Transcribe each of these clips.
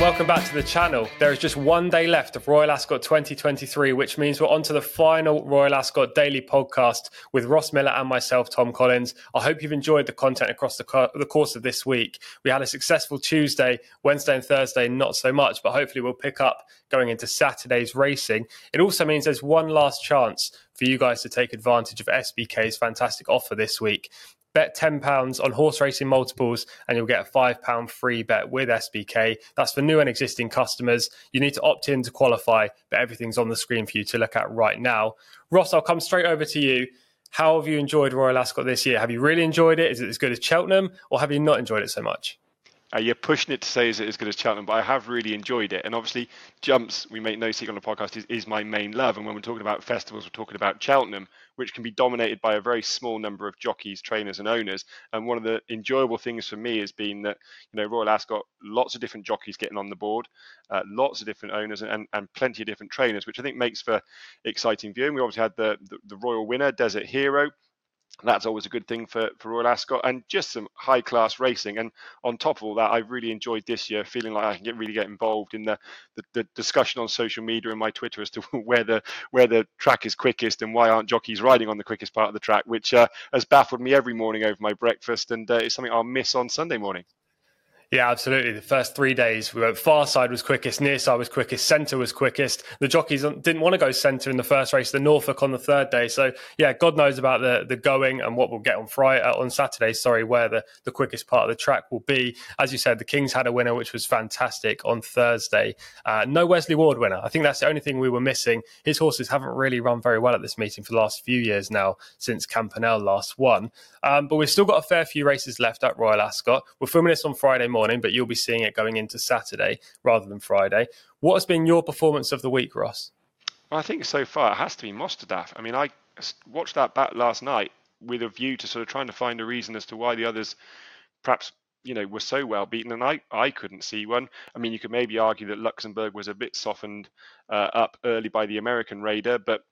and welcome back to the channel. There is just one day left of Royal Ascot 2023, which means we're on to the final Royal Ascot daily podcast with Ross Millar and myself, Tom Collins. I hope you've enjoyed the content across the, co- the course of this week. We had a successful Tuesday, Wednesday, and Thursday, not so much, but hopefully we'll pick up going into Saturday's racing. It also means there's one last chance for you guys to take advantage of SBK's fantastic offer this week bet £10 on horse racing multiples and you'll get a £5 free bet with SBK. That's for new and existing customers. You need to opt in to qualify, but everything's on the screen for you to look at right now. Ross, I'll come straight over to you. How have you enjoyed Royal Ascot this year? Have you really enjoyed it? Is it as good as Cheltenham or have you not enjoyed it so much? Uh, you're pushing it to say is it as good as Cheltenham, but I have really enjoyed it. And obviously, jumps, we make no secret on the podcast, is, is my main love. And when we're talking about festivals, we're talking about Cheltenham, which can be dominated by a very small number of jockeys, trainers, and owners. And one of the enjoyable things for me has been that, you know, Royal Ascot, lots of different jockeys getting on the board, uh, lots of different owners, and, and plenty of different trainers, which I think makes for exciting viewing. We obviously had the, the, the Royal winner, Desert Hero that's always a good thing for, for Royal Ascot and just some high class racing. And on top of all that, I've really enjoyed this year feeling like I can get really get involved in the, the, the, discussion on social media and my Twitter as to where the where the track is quickest and why aren't jockeys riding on the quickest part of the track, which uh, has baffled me every morning over my breakfast and uh, is something I'll miss on Sunday morning. Yeah, absolutely. The first three days, we went far side was quickest, near side was quickest, centre was quickest. The jockeys didn't want to go centre in the first race, the Norfolk on the third day. So, yeah, God knows about the the going and what we'll get on Friday, uh, on Saturday, sorry, where the, the quickest part of the track will be. As you said, the Kings had a winner, which was fantastic on Thursday. Uh, no Wesley Ward winner. I think that's the only thing we were missing. His horses haven't really run very well at this meeting for the last few years now, since Campanelle last won. Um, but we've still got a fair few races left at Royal Ascot. We're filming this on Friday morning, but you'll be seeing it going into Saturday rather than Friday. What has been your performance of the week, Ross? Well, I think so far it has to be Mostahdaf. I mean, I watched that back last night with a view to sort of trying to find a reason as to why the others perhaps you know were so well beaten and I, I couldn't see one i mean you could maybe argue that luxembourg was a bit softened uh, up early by the american raider but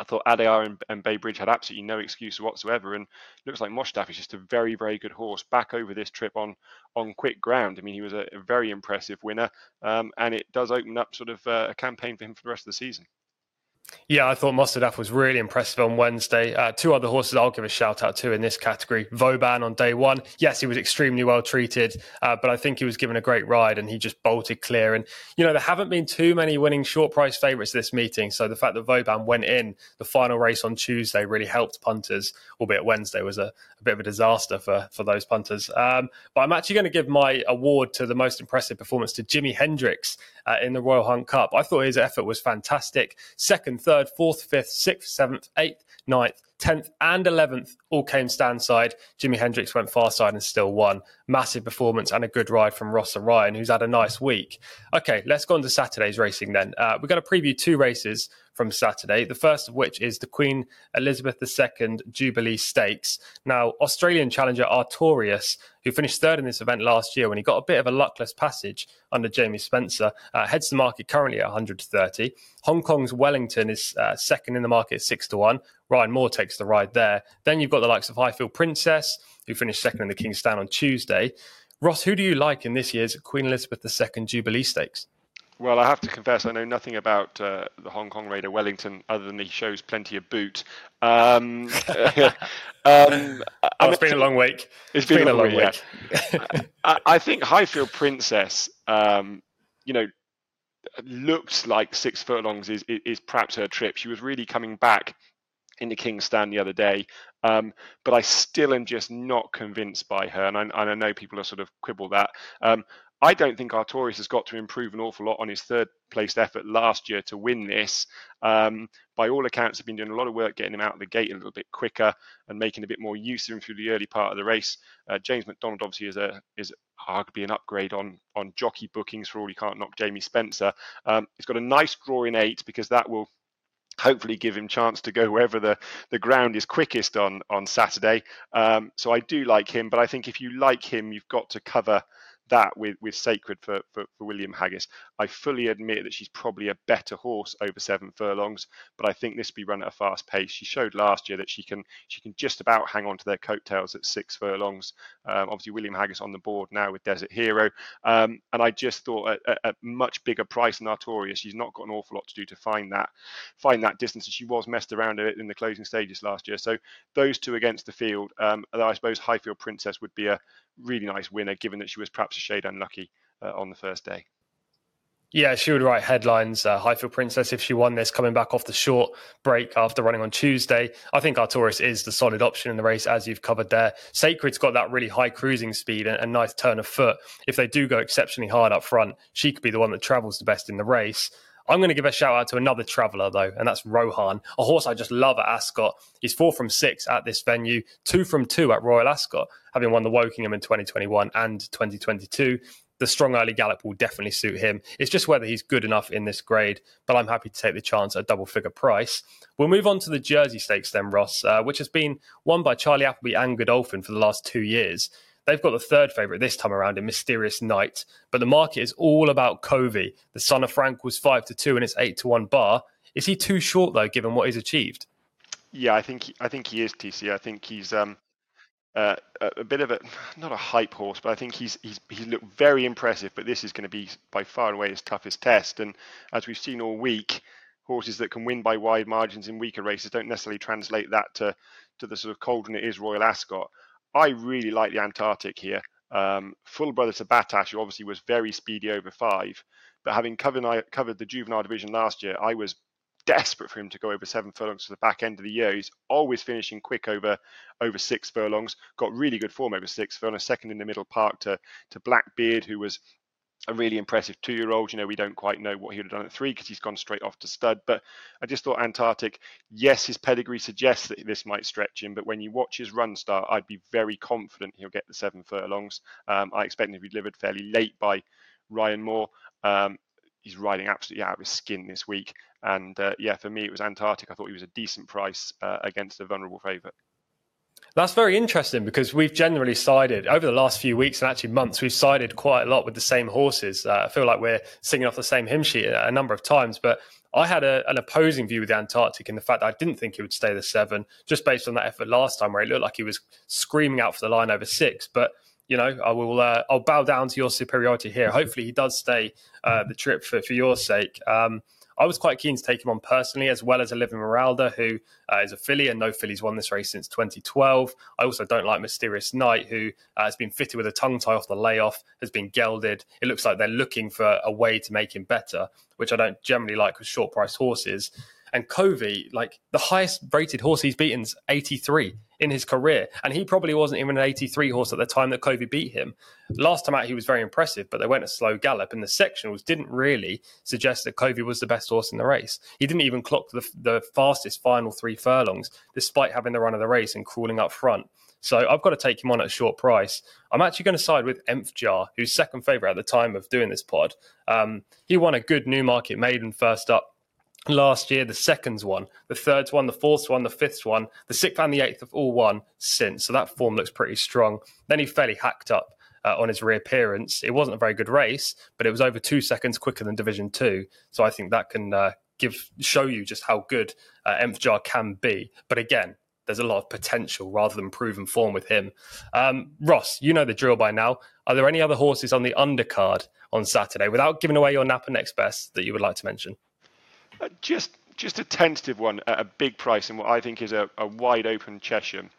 I thought Adayar and, and Bay Bridge had absolutely no excuse whatsoever, and looks like Mostahdaf is just a very, very good horse back over this trip on on quick ground. I mean, he was a, a very impressive winner, um, and it does open up sort of uh, a campaign for him for the rest of the season. Yeah, I thought Mostahdaf was really impressive on Wednesday. Uh, two other horses I'll give a shout out to in this category. Vauban on day one. Yes, he was extremely well treated, uh, but I think he was given a great ride and he just bolted clear. And, you know, there haven't been too many winning short price favourites this meeting. So the fact that Vauban went in the final race on Tuesday really helped punters, albeit Wednesday was a, a bit of a disaster for, for those punters. Um, but I'm actually going to give my award to the most impressive performance to Jimi Hendrix uh, in the Royal Hunt Cup. I thought his effort was fantastic. Second, third, fourth, fifth, sixth, seventh, eighth, ninth, 10th and 11th all came stand side. Jimi Hendrix went far side and still won. Massive performance and a good ride from Rossa Ryan, who's had a nice week. Okay, let's go on to Saturday's racing then. Uh, we're going to preview two races from Saturday, the first of which is the Queen Elizabeth II Jubilee Stakes. Now, Australian challenger Artorius, who finished third in this event last year when he got a bit of a luckless passage under Jamie Spencer, uh, heads the market currently at 130. Hong Kong's Wellington is uh, second in the market 6 to 1. Ryan Moore takes the ride there. Then you've got the likes of Highfield Princess, who finished second in the King's Stand on Tuesday. Ross, who do you like in this year's Queen Elizabeth II Jubilee Stakes? Well, I have to confess, I know nothing about uh, the Hong Kong Raider Wellington other than he shows plenty of boot. Um, um, oh, it's been a long week. it's been, been a long, week. week. I, I, think Highfield Princess, um, you know, looks like six furlongs is, is, is perhaps her trip. She was really coming back in the King's Stand the other day. Um, but I still am just not convinced by her, and I, and I know people are sort of quibble that. Um, I don't think Artorius has got to improve an awful lot on his third placed effort last year to win this. Um, by all accounts, have been doing a lot of work getting him out of the gate a little bit quicker and making a bit more use of him through the early part of the race. Uh, James McDonald obviously is a is arguably an upgrade on on jockey bookings for all you can't knock Jamie Spencer. Um, he's got a nice draw in eight because that will hopefully give him chance to go wherever the, the ground is quickest on on Saturday. Um, so I do like him, but I think if you like him, you've got to cover that with, with Sacred for, for, for William Haggas. I fully admit that she's probably a better horse over seven furlongs, but I think this will be run at a fast pace. She showed last year that she can she can just about hang on to their coattails at six furlongs. Um, obviously, William Haggas on the board now with Desert Hero, um, and I just thought at a much bigger price than Artorius, she's not got an awful lot to do to find that find that distance, and she was messed around it in the closing stages last year. So those two against the field, um, I suppose Highfield Princess would be a really nice winner, given that she was perhaps a shade unlucky uh, on the first day. Yeah, she would write headlines. Uh, Highfield Princess, if she won this, coming back off the short break after running on Tuesday. I think Artorius is the solid option in the race, as you've covered there. Sacred's got that really high cruising speed and a nice turn of foot. If they do go exceptionally hard up front, she could be the one that travels the best in the race. I'm going to give a shout out to another traveller, though, and that's Rohan, a horse I just love at Ascot. He's four from six at this venue, two from two at Royal Ascot, having won the Wokingham in 2021 and 2022 the strong early gallop will definitely suit him. It's just whether he's good enough in this grade, but I'm happy to take the chance at double figure price. We'll move on to the Jersey Stakes then, Ross, uh, which has been won by Charlie Appleby and Godolphin for the last two years. They've got the third favourite this time around in Mysterious Night, but the market is all about Covey. The son of Frank was five to two and it's eight to one bar. Is he too short though, given what he's achieved? Yeah, I think I think he is TC. I think he's um, uh, a bit of a not a hype horse, but I think he's he's he looked very impressive. But this is going to be by far and away his toughest test. And as we've seen all week, horses that can win by wide margins in weaker races don't necessarily translate that to to the sort of cauldron it is Royal Ascot. I really like the Antarctic here. Um, full brother to Battaash, who obviously was very speedy over five, but having covered covered the juvenile division last year, I was desperate for him to go over seven furlongs to the back end of the year. He's always finishing quick over over six furlongs. Got really good form over six furlongs. Second in the middle park to to Blackbeard, who was a really impressive two-year-old. You know, we don't quite know what he would have done at three because he's gone straight off to stud. But I just thought Antarctic, yes, his pedigree suggests that this might stretch him. But when you watch his run start, I'd be very confident he'll get the seven furlongs. Um, I expect him to be delivered fairly late by Ryan Moore. Um, he's riding absolutely out of his skin this week. And uh, yeah, for me, it was Antarctic. I thought he was a decent price uh, against a vulnerable favourite. That's very interesting because we've generally sided over the last few weeks and actually months. We've sided quite a lot with the same horses. Uh, I feel like we're singing off the same hymn sheet a number of times, but I had a, an opposing view with the Antarctic in the fact that I didn't think he would stay the seven, just based on that effort last time where it looked like he was screaming out for the line over six. But you know, I will. Uh, I'll bow down to your superiority here. Hopefully, he does stay uh, the trip for for your sake. Um, I was quite keen to take him on personally, as well as Olivia Maralda, who uh, is a filly, and no fillies won this race since 2012. I also don't like Mysterious Night, who uh, has been fitted with a tongue tie off the layoff, has been gelded. It looks like they're looking for a way to make him better, which I don't generally like with short price horses. And Covey, like the highest rated horse he's beaten is 83 in his career. And he probably wasn't even an 83 horse at the time that Covey beat him. Last time out, he was very impressive, but they went a slow gallop. And the sectionals didn't really suggest that Covey was the best horse in the race. He didn't even clock the, the fastest final three furlongs, despite having the run of the race and crawling up front. So I've got to take him on at a short price. I'm actually going to side with Enfjaar, who's second favourite at the time of doing this pod. Um, he won a good Newmarket maiden first up last year, the second's one, the third's one, the fourth's one, the fifth's one, the sixth and the eighth have all won since. So that form looks pretty strong. Then he fairly hacked up uh, on his reappearance. It wasn't a very good race, but it was over two seconds quicker than Division Two. So I think that can uh, give show you just how good uh, Enfjaar can be. But again, there's a lot of potential rather than proven form with him. Um, Ross, you know the drill by now. Are there any other horses on the undercard on Saturday, without giving away your Napa next best, that you would like to mention? Uh, just just a tentative one at a big price in what I think is a, a wide open Chesham.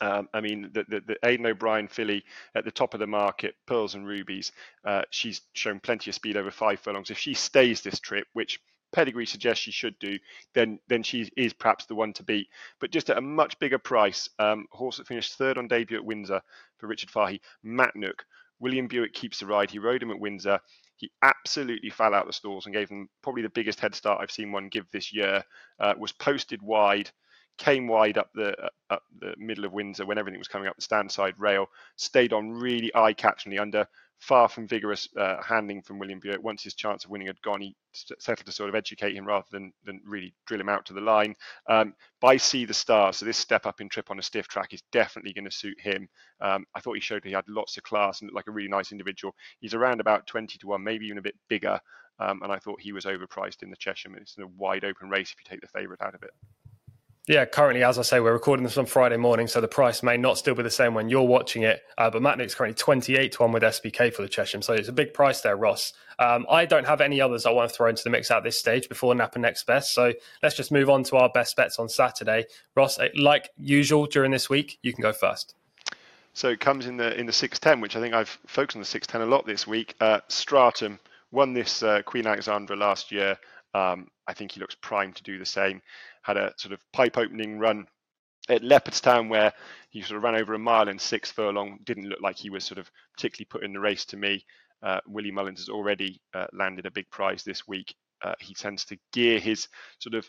Um, I mean, the, the, the, Aidan O'Brien filly at the top of the market, Pearls and Rubies, uh, she's shown plenty of speed over five furlongs. If she stays this trip, which pedigree suggests she should do, then then she is perhaps the one to beat. But just at a much bigger price, um, horse that finished third on debut at Windsor for Richard Fahey, Matnook. William Buick keeps the ride. He rode him at Windsor. He absolutely fell out the stalls and gave them probably the biggest head start I've seen one give this year. Uh, was posted wide, came wide up the uh, up the middle of Windsor when everything was coming up the stand side rail. Stayed on really eye-catchingly under far from vigorous uh, handling from William Buick. Once his chance of winning had gone, he settled to sort of educate him rather than, than really drill him out to the line. Um, by Sea the Stars, so this step up in trip on a stiff track is definitely going to suit him. Um, I thought he showed he had lots of class and looked like a really nice individual. He's around about 20 to 1, maybe even a bit bigger. Um, and I thought he was overpriced in the Cheshire. It's a wide open race if you take the favourite out of it. Yeah, currently, as I say, we're recording this on Friday morning, so the price may not still be the same when you're watching it. Uh, but Matnick's currently 28 to 1 with SBK for the Chesham, so it's a big price there, Ross. Um, I don't have any others I want to throw into the mix at this stage before Napa next best. So let's just move on to our best bets on Saturday. Ross, eh, like usual during this week, you can go first. So it comes in the in the 610, which I think I've focused on the 610 a lot this week. Uh, Stratum won this uh, Queen Alexandra last year. Um, I think he looks primed to do the same had a sort of pipe opening run at Leopardstown where he sort of ran over a mile in six furlong. Didn't look like he was sort of particularly put in the race to me. Uh, Willie Mullins has already uh, landed a big prize this week. Uh, he tends to gear his sort of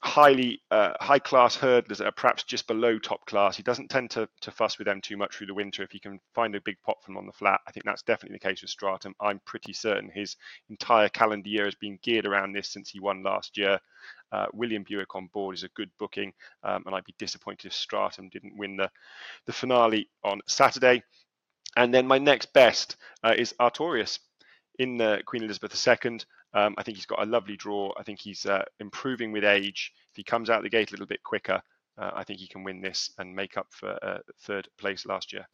highly uh, high class hurdlers that are perhaps just below top class. He doesn't tend to, to fuss with them too much through the winter. If he can find a big pop from on the flat, I think that's definitely the case with Stratum. I'm pretty certain his entire calendar year has been geared around this since he won last year. Uh, William Buick on board is a good booking, um, and I'd be disappointed if Stratum didn't win the, the finale on Saturday. And then my next best uh, is Artorius in the Queen Elizabeth II. Um, I think he's got a lovely draw. I think he's uh, improving with age. If he comes out the gate a little bit quicker, uh, I think he can win this and make up for uh, third place last year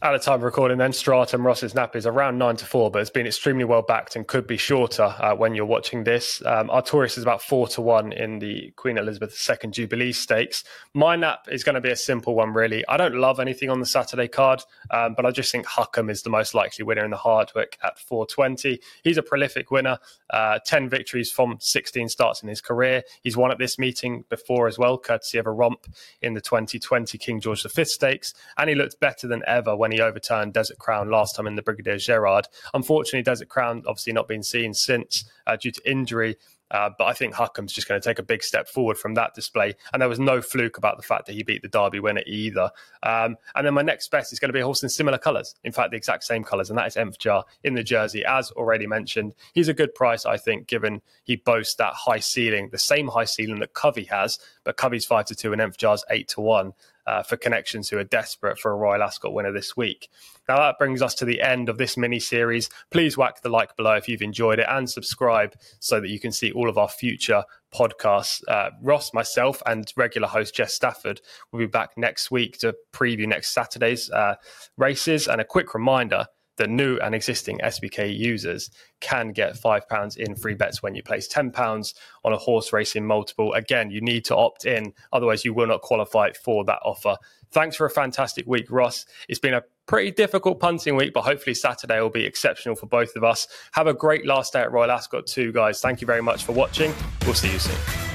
at the time of recording, then Stratum Ross's nap is around nine to four, but it's been extremely well backed and could be shorter uh, when you're watching this. Um, Artorius is about four to one in the Queen Elizabeth II Jubilee Stakes. My nap is going to be a simple one, really. I don't love anything on the Saturday card, um, but I just think Hukum is the most likely winner in the Hardwicke at 420. He's a prolific winner, uh, 10 victories from 16 starts in his career. He's won at this meeting before as well, courtesy of a romp in the 2020 King George V Stakes, and he looked better than ever when when he overturned Desert Crown last time in the Brigadier Gerard. Unfortunately, Desert Crown obviously not been seen since uh, due to injury. Uh, but I think Hukum's just going to take a big step forward from that display. And there was no fluke about the fact that he beat the Derby winner either. Um, and then my next best is going to be a horse in similar colours. In fact, the exact same colours, and that is Enfjaar in the jersey. As already mentioned, he's a good price, I think, given he boasts that high ceiling, the same high ceiling that Covey has, but Covey's 5 to 2 and Enfjaar's 8 to 1 uh, for connections who are desperate for a Royal Ascot winner this week. Now, that brings us to the end of this mini series. Please whack the like below if you've enjoyed it and subscribe so that you can see all of our future podcasts. Uh, Ross, myself, and regular host Jess Stafford will be back next week to preview next Saturday's uh, races. And a quick reminder that new and existing SBK users can get £5 in free bets when you place £10 on a horse racing multiple. Again, you need to opt in, otherwise, you will not qualify for that offer. Thanks for a fantastic week, Ross. It's been a pretty difficult punting week, but hopefully Saturday will be exceptional for both of us. Have a great last day at Royal Ascot, too, guys. Thank you very much for watching. We'll see you soon.